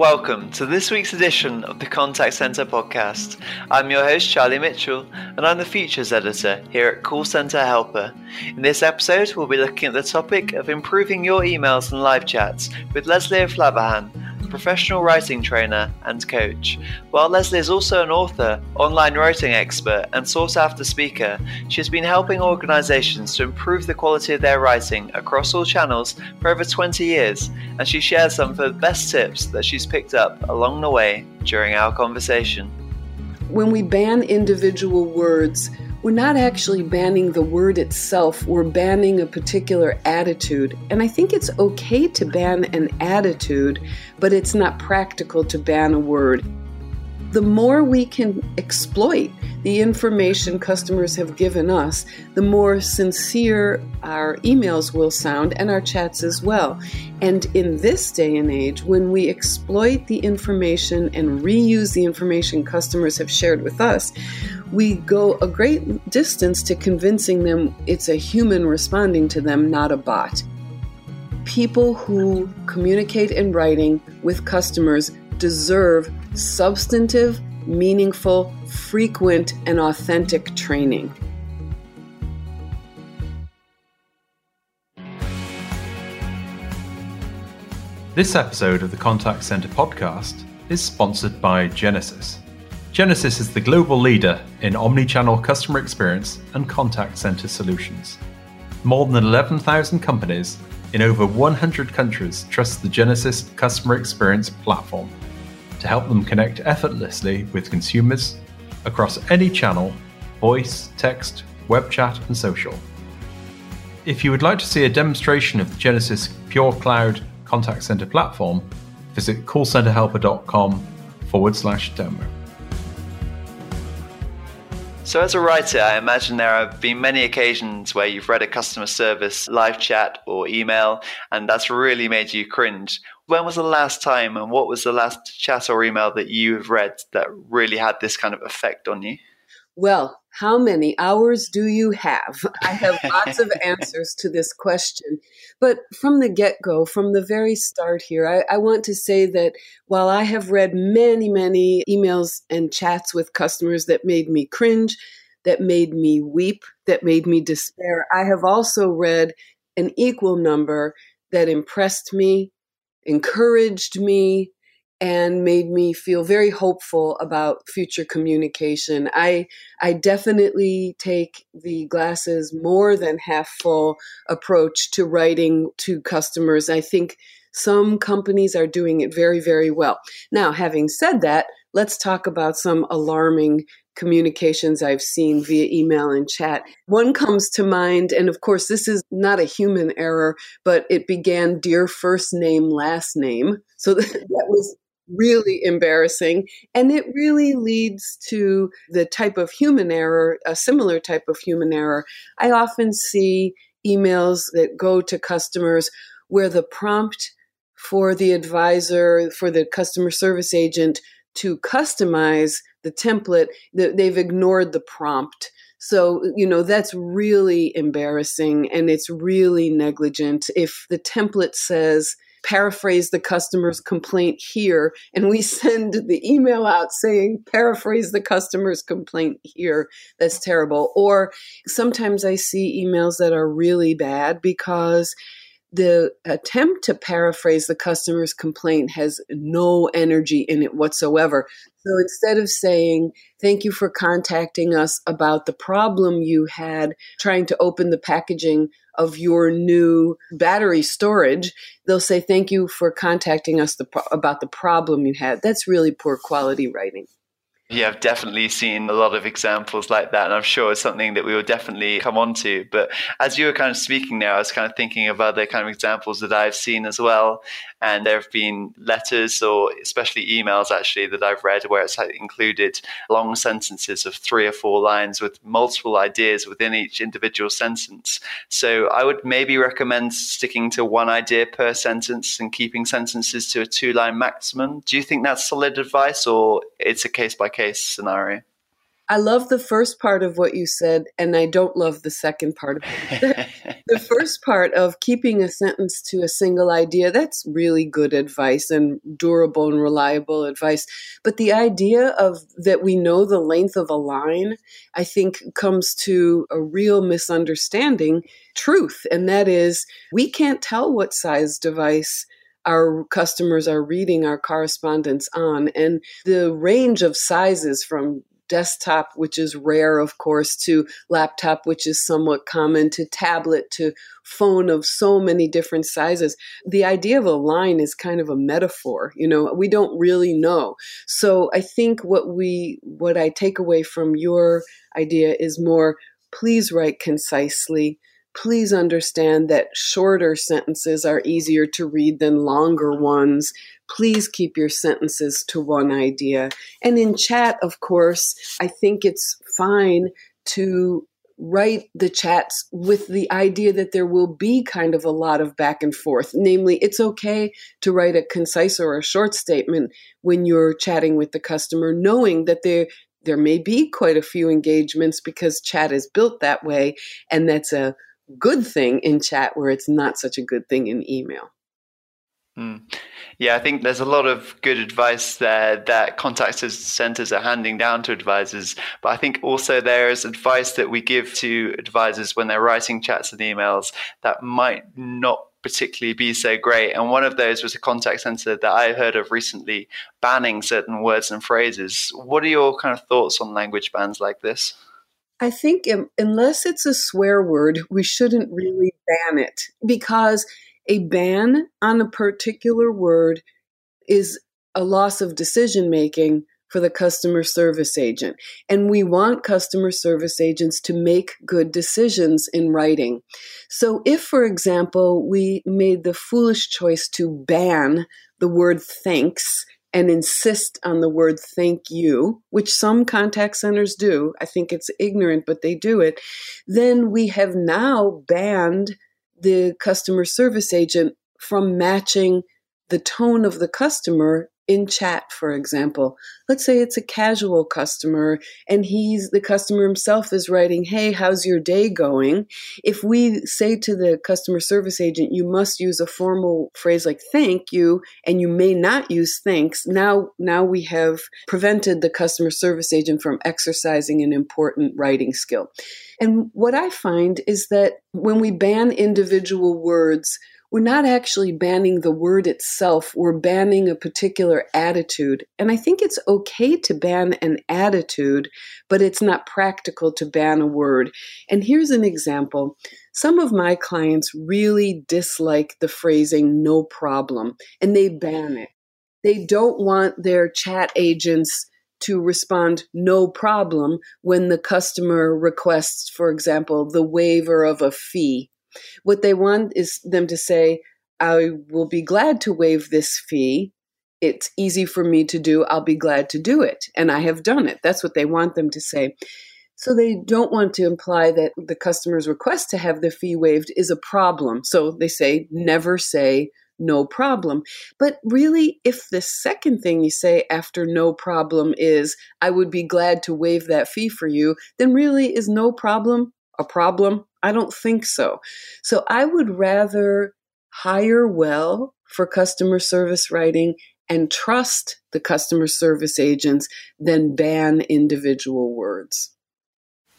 Welcome to this week's edition of the Contact Center podcast. I'm your host, Charlie Mitchell, and I'm the features editor here at Call Center Helper. In this episode, we'll be looking at the topic of improving your emails and live chats with Leslie O'Flahavan, professional writing trainer and coach. While Leslie is also an author, online writing expert, and sought after speaker, she has been helping organizations to improve the quality of their writing across all channels for over 20 years, and she shares some of the best tips that she's picked up along the way during our conversation. When we ban individual words, we're not actually banning the word itself, we're banning a particular attitude. And I think it's okay to ban an attitude, but it's not practical to ban a word the more we can exploit the information customers have given us, the more sincere our emails will sound and our chats as well. And in this day and age, when we exploit the information and reuse the information customers have shared with us, we go a great distance to convincing them it's a human responding to them, not a bot. People who communicate in writing with customers deserve substantive, meaningful, frequent, and authentic training. This episode of the Contact Center podcast is sponsored by Genesys. Genesys is the global leader in omnichannel customer experience and contact center solutions. More than 11,000 companies in over 100 countries trust the Genesys customer experience platform to help them connect effortlessly with consumers across any channel voice, text, web chat, and social. If you would like to see a demonstration of the Genesys Pure Cloud Contact Center platform, visit callcenterhelper.com forward slash demo. So, as a writer, I imagine there have been many occasions where you've read a customer service live chat or email, and that's really made you cringe when was the last time and what was the last chat or email that you have read that really had this kind of effect on you? Well, how many hours do you have? I have lots of answers to this question. But from the get go, from the very start here, I, I, want to say that while I have read many, many emails and chats with customers that made me cringe, that made me weep, that made me despair, I have also read an equal number that impressed me, encouraged me and made me feel very hopeful about future communication. I I definitely take the glasses more than half full approach to writing to customers. I think some companies are doing it very very well. Now, having said that, let's talk about some alarming communications I've seen via email and chat. One comes to mind, and of course, this is not a human error, but it began dear first name, last name. So that was really embarrassing. And it really leads to the type of human error, a similar type of human error. I often see emails that go to customers where the prompt for the advisor, for the customer service agent to customize the template, they've ignored the prompt. So, you know, that's really embarrassing and it's really negligent. If the template says, paraphrase the customer's complaint here, and we send the email out saying, paraphrase the customer's complaint here, that's terrible. Or sometimes I see emails that are really bad because the attempt to paraphrase the customer's complaint has no energy in it whatsoever. So instead of saying, Thank you for contacting us about the problem you had trying to open the packaging of your new battery storage, they'll say, Thank you for contacting us the pro- about the problem you had. That's really poor quality writing. Yeah, I've definitely seen a lot of examples like that, and I'm sure it's something that we will definitely come on to. But as you were kind of speaking now, I was kind of thinking of other kind of examples that I've seen as well. And there have been letters or especially emails actually that I've read where it's included long sentences of three or four lines with multiple ideas within each individual sentence. So I would maybe recommend sticking to one idea per sentence and keeping sentences to a two line maximum. Do you think that's solid advice or it's a case by case scenario? I love the first part of what you said, and I don't love the second part of it. the first part of keeping a sentence to a single idea, that's really good advice and durable and reliable advice. But the idea of that we know the length of a line, I think comes to a real misunderstanding truth. And that is, we can't tell what size device our customers are reading our correspondence on. And the range of sizes from desktop, which is rare, of course, to laptop, which is somewhat common, to tablet, to phone of so many different sizes. The idea of a line is kind of a metaphor. You know, we don't really know. So I think what we, what I take away from your idea is more please write concisely please understand that shorter sentences are easier to read than longer ones. Please keep your sentences to one idea. And in chat, of course, I think it's fine to write the chats with the idea that there will be kind of a lot of back and forth. Namely, it's okay to write a concise or a short statement when you're chatting with the customer, knowing that there there may be quite a few engagements because chat is built that way and that's a good thing in chat where it's not such a good thing in email. Mm. Yeah, I think there's a lot of good advice there that contact centers are handing down to advisors. But I think also there is advice that we give to advisors when they're writing chats and emails that might not particularly be so great. And one of those was a contact center that I heard of recently banning certain words and phrases. What are your kind of thoughts on language bans like this? I think unless it's a swear word, we shouldn't really ban it because a ban on a particular word is a loss of decision making for the customer service agent. And we want customer service agents to make good decisions in writing. So, if, for example, we made the foolish choice to ban the word thanks and insist on the word thank you, which some contact centers do, I think it's ignorant, but they do it, then we have now banned the customer service agent from matching the tone of the customer in chat, for example. Let's say it's a casual customer and he's the customer himself is writing, Hey, how's your day going? If we say to the customer service agent, you must use a formal phrase like thank you, and you may not use thanks, now, now we have prevented the customer service agent from exercising an important writing skill. And what I find is that when we ban individual words, we're not actually banning the word itself, we're banning a particular attitude. And I think it's okay to ban an attitude, but it's not practical to ban a word. And here's an example. Some of my clients really dislike the phrasing no problem, and they ban it. They don't want their chat agents to respond no problem when the customer requests, for example, the waiver of a fee what they want is them to say, I will be glad to waive this fee. It's easy for me to do. I'll be glad to do it. And I have done it. That's what they want them to say. So they don't want to imply that the customer's request to have the fee waived is a problem. So they say, never say no problem. But really, if the second thing you say after no problem is, I would be glad to waive that fee for you, then really is no problem a problem? I don't think so. So I would rather hire well for customer service writing and trust the customer service agents than ban individual words.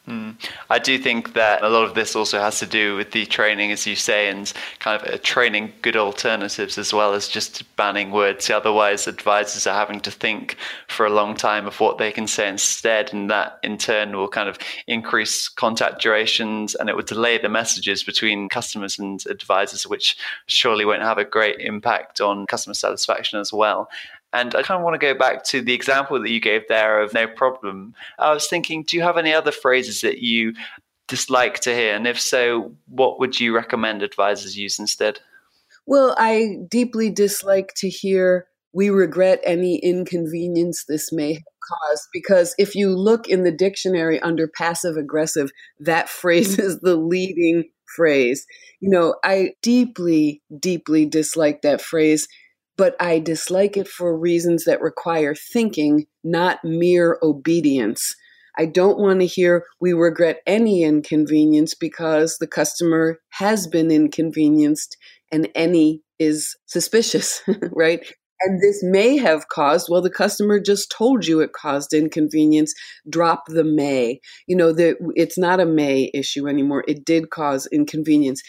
Mm. I do think that a lot of this also has to do with the training, as you say, and kind of uh, training good alternatives as well as just banning words. Otherwise, advisors are having to think for a long time of what they can say instead, and that in turn will kind of increase contact durations and it would delay the messages between customers and advisors, which surely won't have a great impact on customer satisfaction as well. And I kind of want to go back to the example that you gave there of no problem. I was thinking, do you have any other phrases that you dislike to hear? And if so, what would you recommend advisors use instead? Well, I deeply dislike to hear we regret any inconvenience this may have caused because if you look in the dictionary under passive aggressive, that phrase is the leading phrase. You know, I deeply, deeply dislike that phrase but I dislike it for reasons that require thinking, not mere obedience. I don't want to hear we regret any inconvenience because the customer has been inconvenienced and any is suspicious, right? And this may have caused, well, the customer just told you it caused inconvenience. Drop the may. You know, that it's not a may issue anymore. It did cause inconvenience.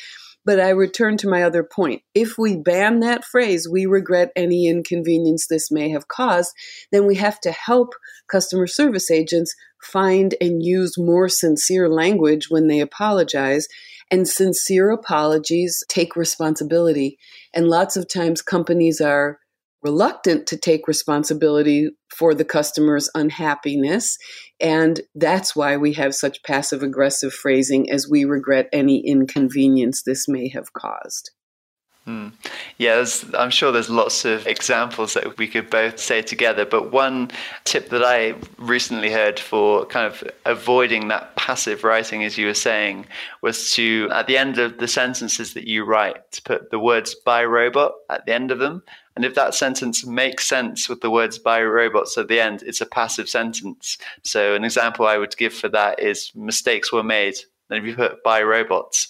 But I return to my other point. If we ban that phrase, we regret any inconvenience this may have caused, then we have to help customer service agents find and use more sincere language when they apologize. And sincere apologies take responsibility. And lots of times companies are reluctant to take responsibility for the customer's unhappiness. And that's why we have such passive aggressive phrasing as we regret any inconvenience this may have caused. Hmm. Yeah, I'm sure there's lots of examples that we could both say together. But one tip that I recently heard for kind of avoiding that passive writing, as you were saying, was to, at the end of the sentences that you write, to put the words by robot at the end of them. And if that sentence makes sense with the words by robots at the end, it's a passive sentence. So, an example I would give for that is mistakes were made. And if you put by robots,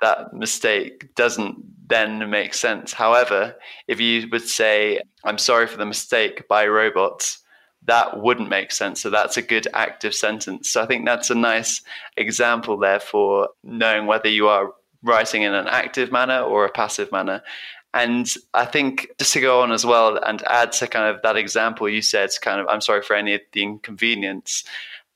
that mistake doesn't then make sense. However, if you would say, I'm sorry for the mistake by robots, that wouldn't make sense. So that's a good active sentence. So I think that's a nice example there for knowing whether you are writing in an active manner or a passive manner. And I think just to go on as well and add to kind of that example you said, kind of, I'm sorry for any of the inconvenience.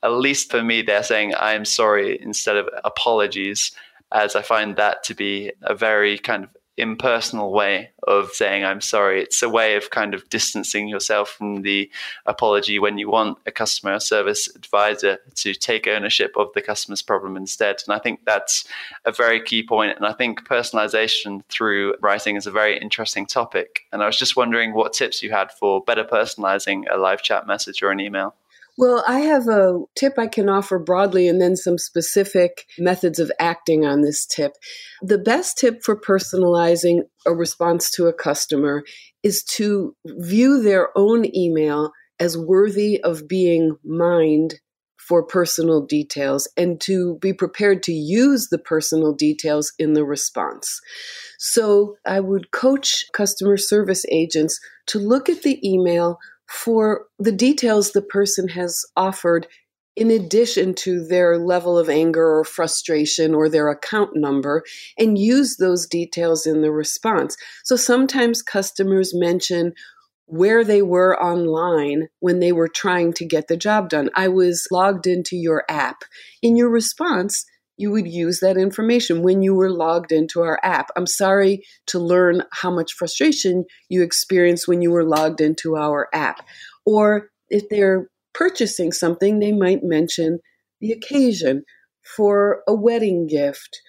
At least for me, they're saying I'm sorry instead of apologies as I find that to be a very kind of impersonal way of saying I'm sorry. It's a way of kind of distancing yourself from the apology when you want a customer service advisor to take ownership of the customer's problem instead. And I think that's a very key point. And I think personalization through writing is a very interesting topic. And I was just wondering what tips you had for better personalizing a live chat message or an email. Well, I have a tip I can offer broadly and then some specific methods of acting on this tip. The best tip for personalizing a response to a customer is to view their own email as worthy of being mined for personal details and to be prepared to use the personal details in the response. So I would coach customer service agents to look at the email for the details the person has offered in addition to their level of anger or frustration or their account number and use those details in the response. So sometimes customers mention where they were online when they were trying to get the job done. I was logged into your app. In your response, you would use that information when you were logged into our app. I'm sorry to learn how much frustration you experienced when you were logged into our app. Or if they're purchasing something, they might mention the occasion for a wedding gift,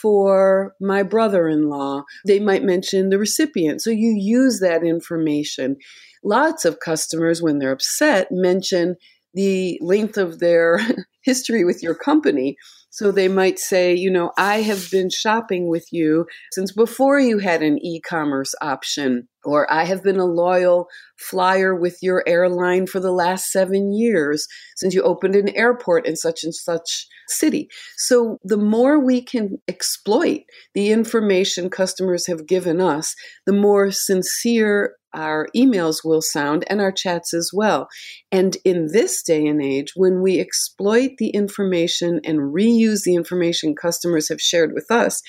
for my brother in law. They might mention the recipient. So you use that information. Lots of customers, when they're upset, mention the length of their history with your company. So they might say, you know, I have been shopping with you since before you had an e commerce option, or I have been a loyal flyer with your airline for the last seven years since you opened an airport in such and such city. So the more we can exploit the information customers have given us, the more sincere our emails will sound and our chats as well. And in this day and age, when we exploit the information and reuse the information customers have shared with us,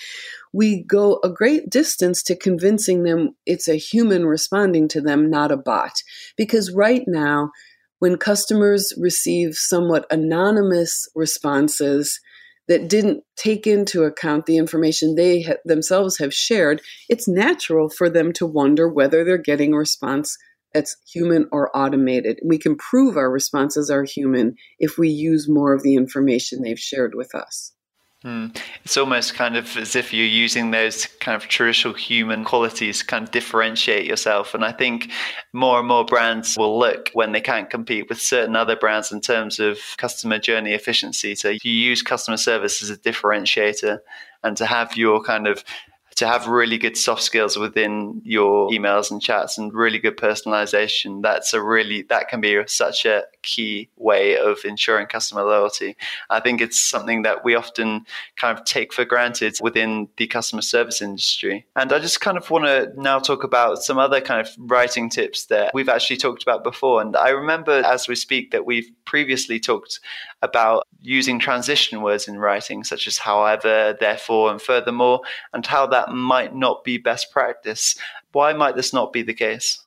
we go a great distance to convincing them it's a human responding to them, not a bot. Because right now, when customers receive somewhat anonymous responses, that didn't take into account the information they ha- themselves have shared, it's natural for them to wonder whether they're getting a response that's human or automated. We can prove our responses are human if we use more of the information they've shared with us. Hmm. It's almost kind of as if you're using those kind of traditional human qualities to kind of differentiate yourself. And I think more and more brands will look when they can't compete with certain other brands in terms of customer journey efficiency. So you use customer service as a differentiator and to have your kind of to have really good soft skills within your emails and chats and really good personalization. That's a really, that can be such a key way of ensuring customer loyalty. I think it's something that we often kind of take for granted within the customer service industry. And I just kind of want to now talk about some other kind of writing tips that we've actually talked about before. And I remember as we speak that we've previously talked about using transition words in writing, such as however, therefore, and furthermore, and how that might not be best practice. Why might this not be the case?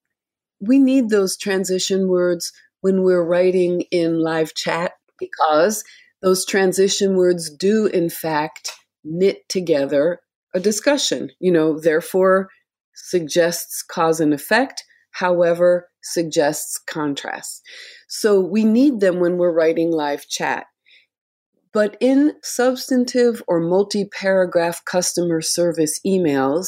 We need those transition words when we're writing in live chat because those transition words do, in fact, knit together a discussion. You know, therefore suggests cause and effect, however, suggests contrast. So we need them when we're writing live chat. But in substantive or multi paragraph customer service emails,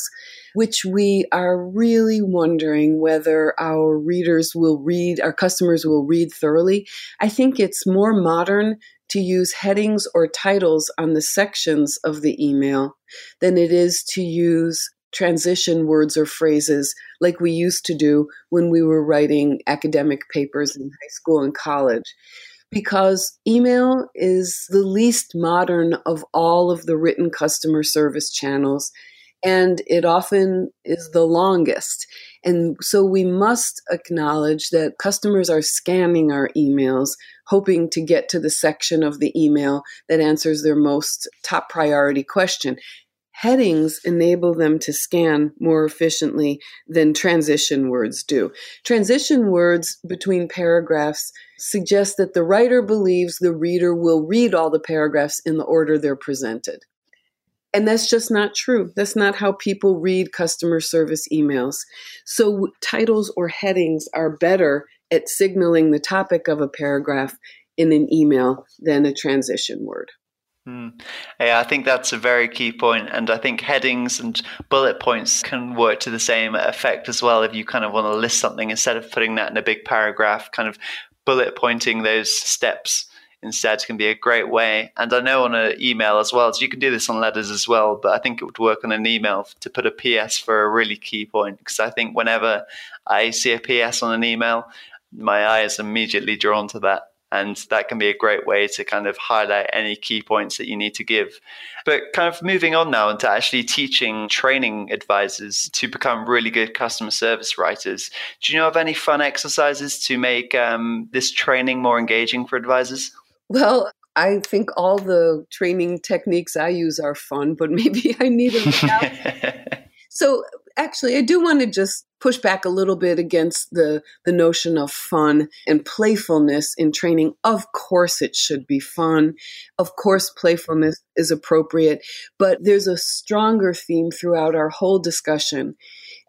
which we are really wondering whether our readers will read, our customers will read thoroughly, I think it's more modern to use headings or titles on the sections of the email than it is to use transition words or phrases like we used to do when we were writing academic papers in high school and college. Because email is the least modern of all of the written customer service channels, and it often is the longest. And so we must acknowledge that customers are scanning our emails, hoping to get to the section of the email that answers their most top priority question. Headings enable them to scan more efficiently than transition words do. Transition words between paragraphs suggest that the writer believes the reader will read all the paragraphs in the order they're presented. And that's just not true. That's not how people read customer service emails. So, titles or headings are better at signaling the topic of a paragraph in an email than a transition word. Mm. Yeah, I think that's a very key point, and I think headings and bullet points can work to the same effect as well. If you kind of want to list something instead of putting that in a big paragraph, kind of bullet pointing those steps instead can be a great way. And I know on an email as well, so you can do this on letters as well, but I think it would work on an email to put a PS for a really key point because I think whenever I see a PS on an email, my eye is immediately drawn to that and that can be a great way to kind of highlight any key points that you need to give. But kind of moving on now into actually teaching training advisors to become really good customer service writers. Do you know of any fun exercises to make um, this training more engaging for advisors? Well, I think all the training techniques I use are fun, but maybe I need them. so actually, I do want to just push back a little bit against the the notion of fun and playfulness in training. Of course it should be fun. Of course playfulness is appropriate, but there's a stronger theme throughout our whole discussion.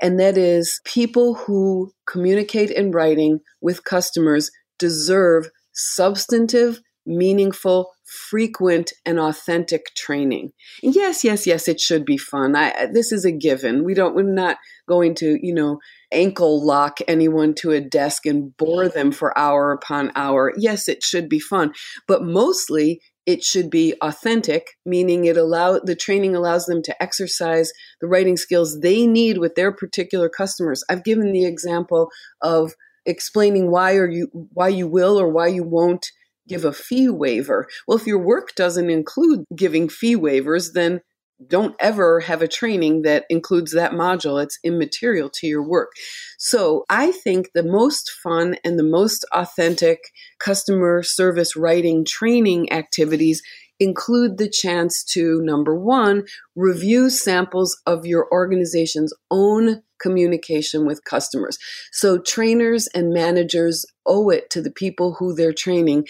And that is people who communicate in writing with customers deserve substantive, meaningful, frequent and authentic training. Yes, yes, yes, it should be fun. I, this is a given. We don't. We're not going to, you know, ankle lock anyone to a desk and bore them for hour upon hour. Yes, it should be fun, but mostly it should be authentic, meaning it allow the training allows them to exercise the writing skills they need with their particular customers. I've given the example of explaining why or you why you will or why you won't give a fee waiver. Well, if your work doesn't include giving fee waivers, then don't ever have a training that includes that module. It's immaterial to your work. So I think the most fun and the most authentic customer service writing training activities include the chance to number one, review samples of your organization's own communication with customers. So trainers and managers owe it to the people who they're training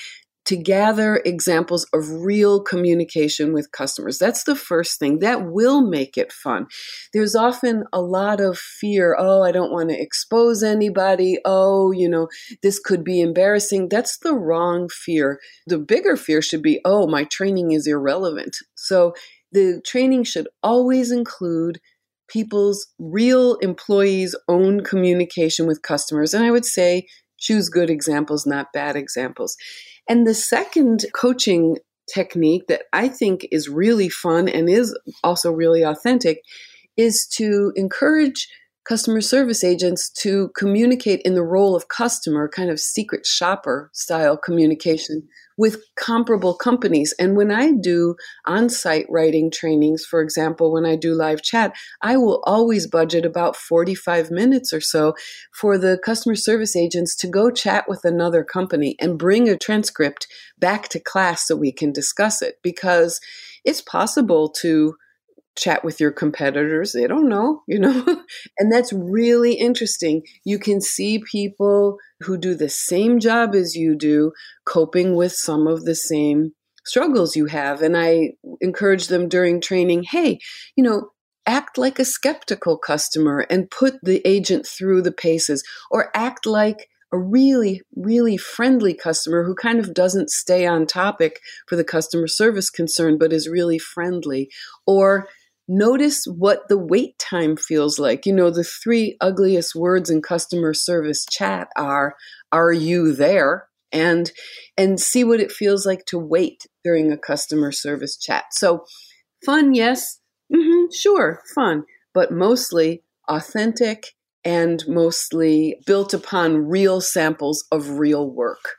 to gather examples of real communication with customers. That's the first thing. That will make it fun. There's often a lot of fear. Oh, I don't want to expose anybody. Oh, you know, this could be embarrassing. That's the wrong fear. The bigger fear should be, oh, my training is irrelevant. So the training should always include people's real employees' own communication with customers. And I would say, choose good examples, not bad examples. And the second coaching technique that I think is really fun and is also really authentic is to encourage customer service agents to communicate in the role of customer, kind of secret shopper style communication with comparable companies. And when I do on site writing trainings, for example, when I do live chat, I will always budget about 45 minutes or so for the customer service agents to go chat with another company and bring a transcript back to class so we can discuss it because it's possible to chat with your competitors. They don't know, you know? and that's really interesting. You can see people who do the same job as you do coping with some of the same struggles you have. And I encourage them during training hey, you know, act like a skeptical customer and put the agent through the paces, or act like a really, really friendly customer who kind of doesn't stay on topic for the customer service concern, but is really friendly. Or Notice what the wait time feels like. You know, the three ugliest words in customer service chat are, are you there? And, and see what it feels like to wait during a customer service chat. So fun, yes. Mm-hmm, sure, fun, but mostly authentic and mostly built upon real samples of real work.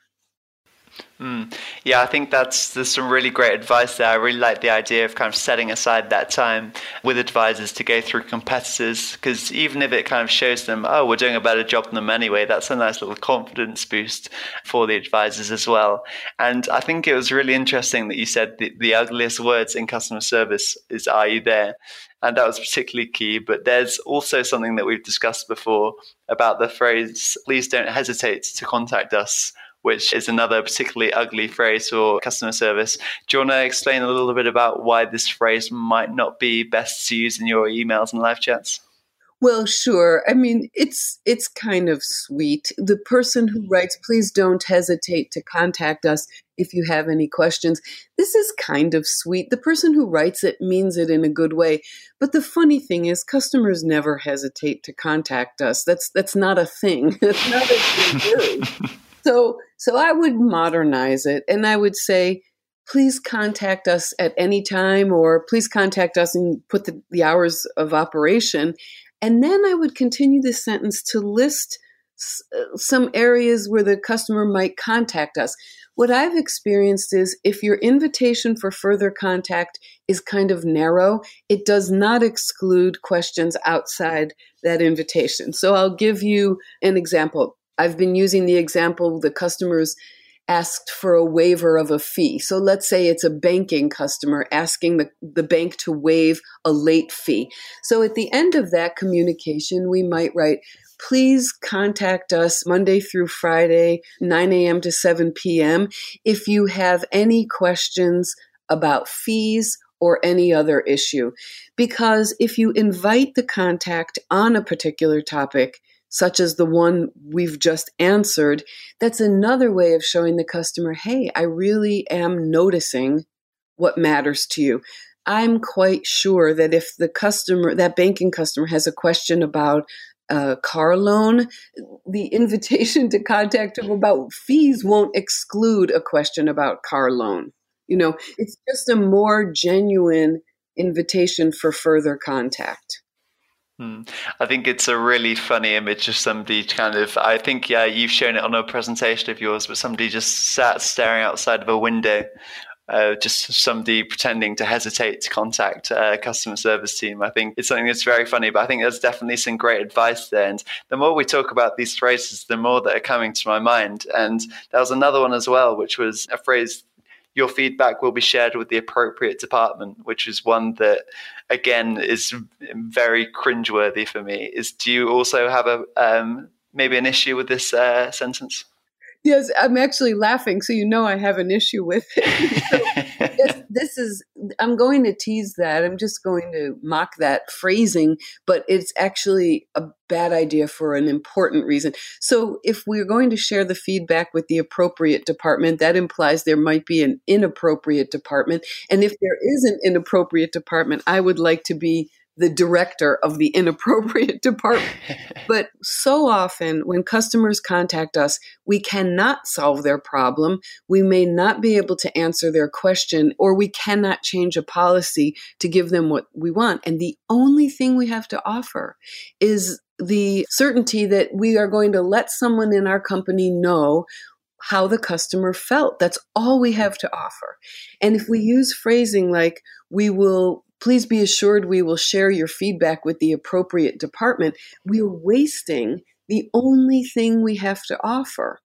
Mm. Yeah, I think that's there's some really great advice there. I really like the idea of kind of setting aside that time with advisors to go through competitors because even if it kind of shows them, oh, we're doing a better job than them anyway, that's a nice little confidence boost for the advisors as well. And I think it was really interesting that you said the, the ugliest words in customer service is "Are you there?" and that was particularly key. But there's also something that we've discussed before about the phrase, please don't hesitate to contact us which is another particularly ugly phrase for customer service. Do you want to explain a little bit about why this phrase might not be best to use in your emails and live chats? Well, sure. I mean, it's it's kind of sweet. The person who writes, "Please don't hesitate to contact us if you have any questions." This is kind of sweet. The person who writes it means it in a good way. But the funny thing is, customers never hesitate to contact us. That's that's not a thing. That's not a thing. so so I would modernize it and I would say, please contact us at any time or please contact us and put the, the hours of operation. And then I would continue the sentence to list uh, some areas where the customer might contact us. What I've experienced is if your invitation for further contact is kind of narrow, it does not exclude questions outside that invitation. So I'll give you an example. I've been using the example the customers asked for a waiver of a fee. So let's say it's a banking customer asking the, the bank to waive a late fee. So at the end of that communication, we might write, please contact us Monday through Friday, 9 a.m. to 7 p.m. if you have any questions about fees or any other issue. Because if you invite the contact on a particular topic, such as the one we've just answered, that's another way of showing the customer, hey, I really am noticing what matters to you. I'm quite sure that if the customer, that banking customer, has a question about a car loan, the invitation to contact him about fees won't exclude a question about car loan. You know, it's just a more genuine invitation for further contact. Hmm. I think it's a really funny image of somebody kind of. I think yeah, you've shown it on a presentation of yours, but somebody just sat staring outside of a window, uh, just somebody pretending to hesitate to contact a customer service team. I think it's something that's very funny, but I think there's definitely some great advice there. And the more we talk about these phrases, the more that are coming to my mind. And there was another one as well, which was a phrase your feedback will be shared with the appropriate department, which is one that, again, is very cringeworthy for me. Is do you also have a um, maybe an issue with this uh, sentence? Yes, I'm actually laughing, so you know I have an issue with it. this, this, is, I'm going to tease that. I'm just going to mock that phrasing, but it's actually a bad idea for an important reason. So if we're going to share the feedback with the appropriate department, that implies there might be an inappropriate department. And if there is an inappropriate department, I would like to be the director of the inappropriate department. but so often when customers contact us, we cannot solve their problem. We may not be able to answer their question, or we cannot change a policy to give them what we want. And the only thing we have to offer is the certainty that we are going to let someone in our company know how the customer felt. That's all we have to offer. And if we use phrasing like, we will Please be assured we will share your feedback with the appropriate department. We're wasting the only thing we have to offer.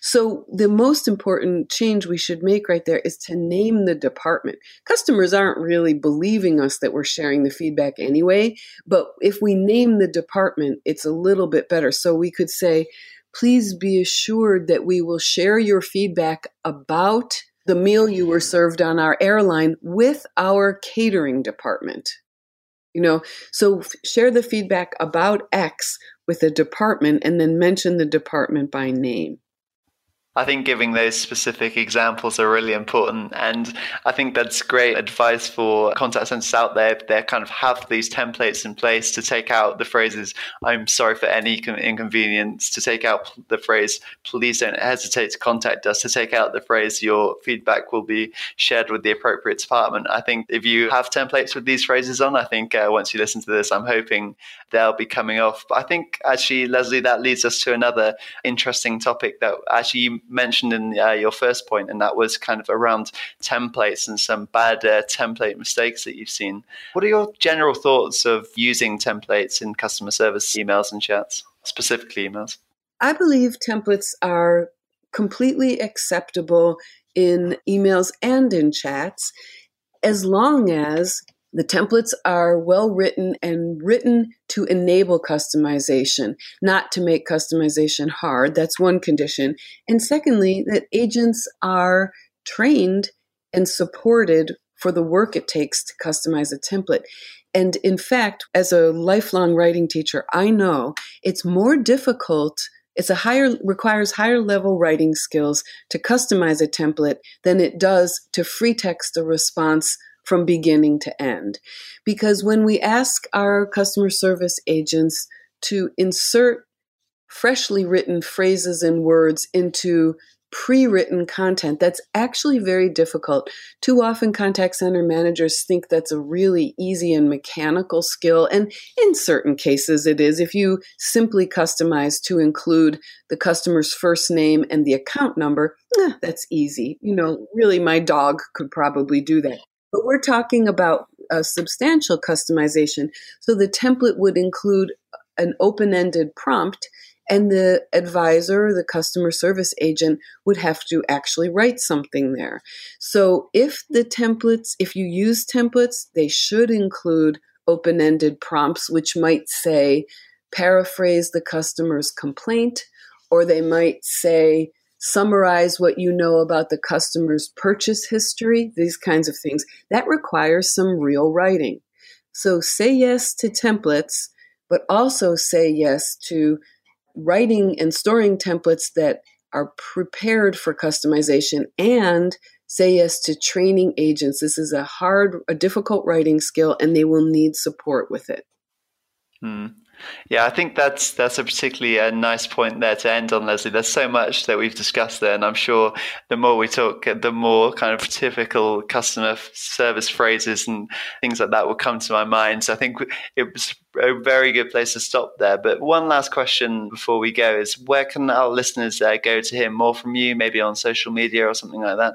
So, the most important change we should make right there is to name the department. Customers aren't really believing us that we're sharing the feedback anyway, but if we name the department, it's a little bit better. So, we could say, please be assured that we will share your feedback about the meal you were served on our airline with our catering department. You know, so share the feedback about X with the department and then mention the department by name. I think giving those specific examples are really important. And I think that's great advice for contact centers out there. They kind of have these templates in place to take out the phrases, I'm sorry for any inconvenience, to take out the phrase, please don't hesitate to contact us, to take out the phrase, your feedback will be shared with the appropriate department. I think if you have templates with these phrases on, I think uh, once you listen to this, I'm hoping they'll be coming off. But I think actually, Leslie, that leads us to another interesting topic that actually mentioned in uh, your first point, and that was kind of around templates and some bad uh, template mistakes that you've seen. What are your general thoughts of using templates in customer service emails and chats, specifically emails? I believe templates are completely acceptable in emails and in chats as long as the templates are well written and written to enable customization, not to make customization hard. That's one condition. And secondly, that agents are trained and supported for the work it takes to customize a template. And in fact, as a lifelong writing teacher, I know it's more difficult it's a higher requires higher level writing skills to customize a template than it does to free text a response from beginning to end. Because when we ask our customer service agents to insert freshly written phrases and words into pre written content, that's actually very difficult. Too often, contact center managers think that's a really easy and mechanical skill. And in certain cases, it is. If you simply customize to include the customer's first name and the account number, eh, that's easy. You know, really, my dog could probably do that. But we're talking about a substantial customization. So the template would include an open ended prompt, and the advisor, the customer service agent, would have to actually write something there. So if the templates, if you use templates, they should include open ended prompts, which might say, paraphrase the customer's complaint, or they might say, summarize what you know about the customer's purchase history, these kinds of things. That requires some real writing. So say yes to templates, but also say yes to writing and storing templates that are prepared for customization and say yes to training agents. This is a hard, a difficult writing skill, and they will need support with it. Hmm. Yeah, I think that's that's a particularly a uh, nice point there to end on, Leslie. There's so much that we've discussed there, and I'm sure the more we talk, the more kind of typical customer service phrases and things like that will come to my mind. So I think it was a very good place to stop there. But one last question before we go is: Where can our listeners uh, go to hear more from you? Maybe on social media or something like that.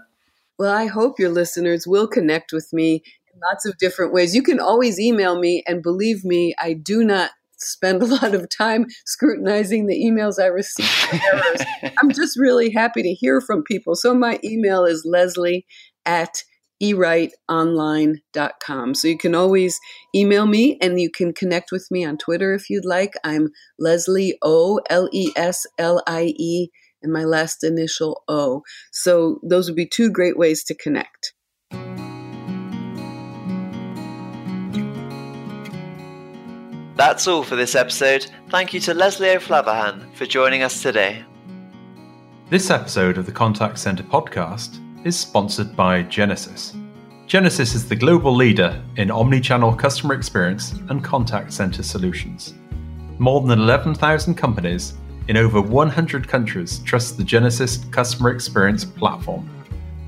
Well, I hope your listeners will connect with me in lots of different ways. You can always email me, and believe me, I do not spend a lot of time scrutinizing the emails I receive errors. I'm just really happy to hear from people. So my email is leslie at ewriteonline.com. So you can always email me and you can connect with me on Twitter if you'd like. I'm Leslie O, L E S L I E, and my last initial O. So those would be two great ways to connect. That's all for this episode. Thank you to Leslie O'Flahavan for joining us today. This episode of the Contact Center podcast is sponsored by Genesys. Genesys is the global leader in omni-channel customer experience and contact center solutions. More than 11,000 companies in over 100 countries trust the Genesys customer experience platform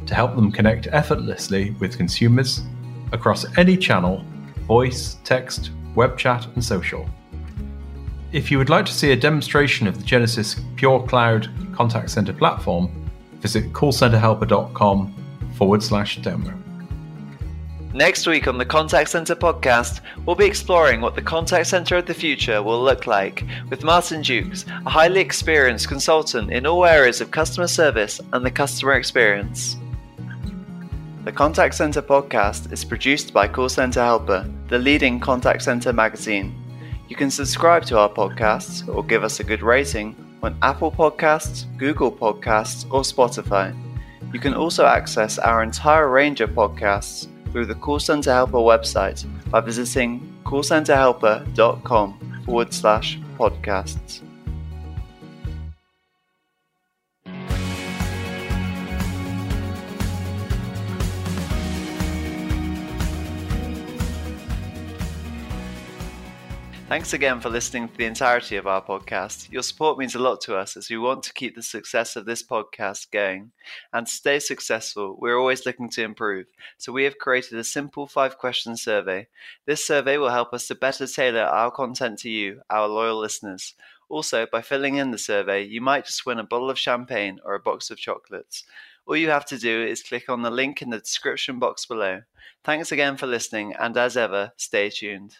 to help them connect effortlessly with consumers across any channel voice, text, web chat, and social. If you would like to see a demonstration of the Genesys Pure Cloud Contact Center platform, visit callcenterhelper.com forward slash demo. Next week on the Contact Center podcast, we'll be exploring what the contact center of the future will look like with Martin Dukes, a highly experienced consultant in all areas of customer service and the customer experience. The Contact Center podcast is produced by Call Centre Helper, the leading contact center magazine. You can subscribe to our podcasts or give us a good rating on Apple Podcasts, Google Podcasts, or Spotify. You can also access our entire range of podcasts through the Call Centre Helper website by visiting callcentrehelper.com forward slash podcasts. Thanks again for listening to the entirety of our podcast. Your support means a lot to us as we want to keep the success of this podcast going. And to stay successful, we're always looking to improve. So we have created a simple five question survey. This survey will help us to better tailor our content to you, our loyal listeners. Also, by filling in the survey, you might just win a bottle of champagne or a box of chocolates. All you have to do is click on the link in the description box below. Thanks again for listening, and as ever, stay tuned.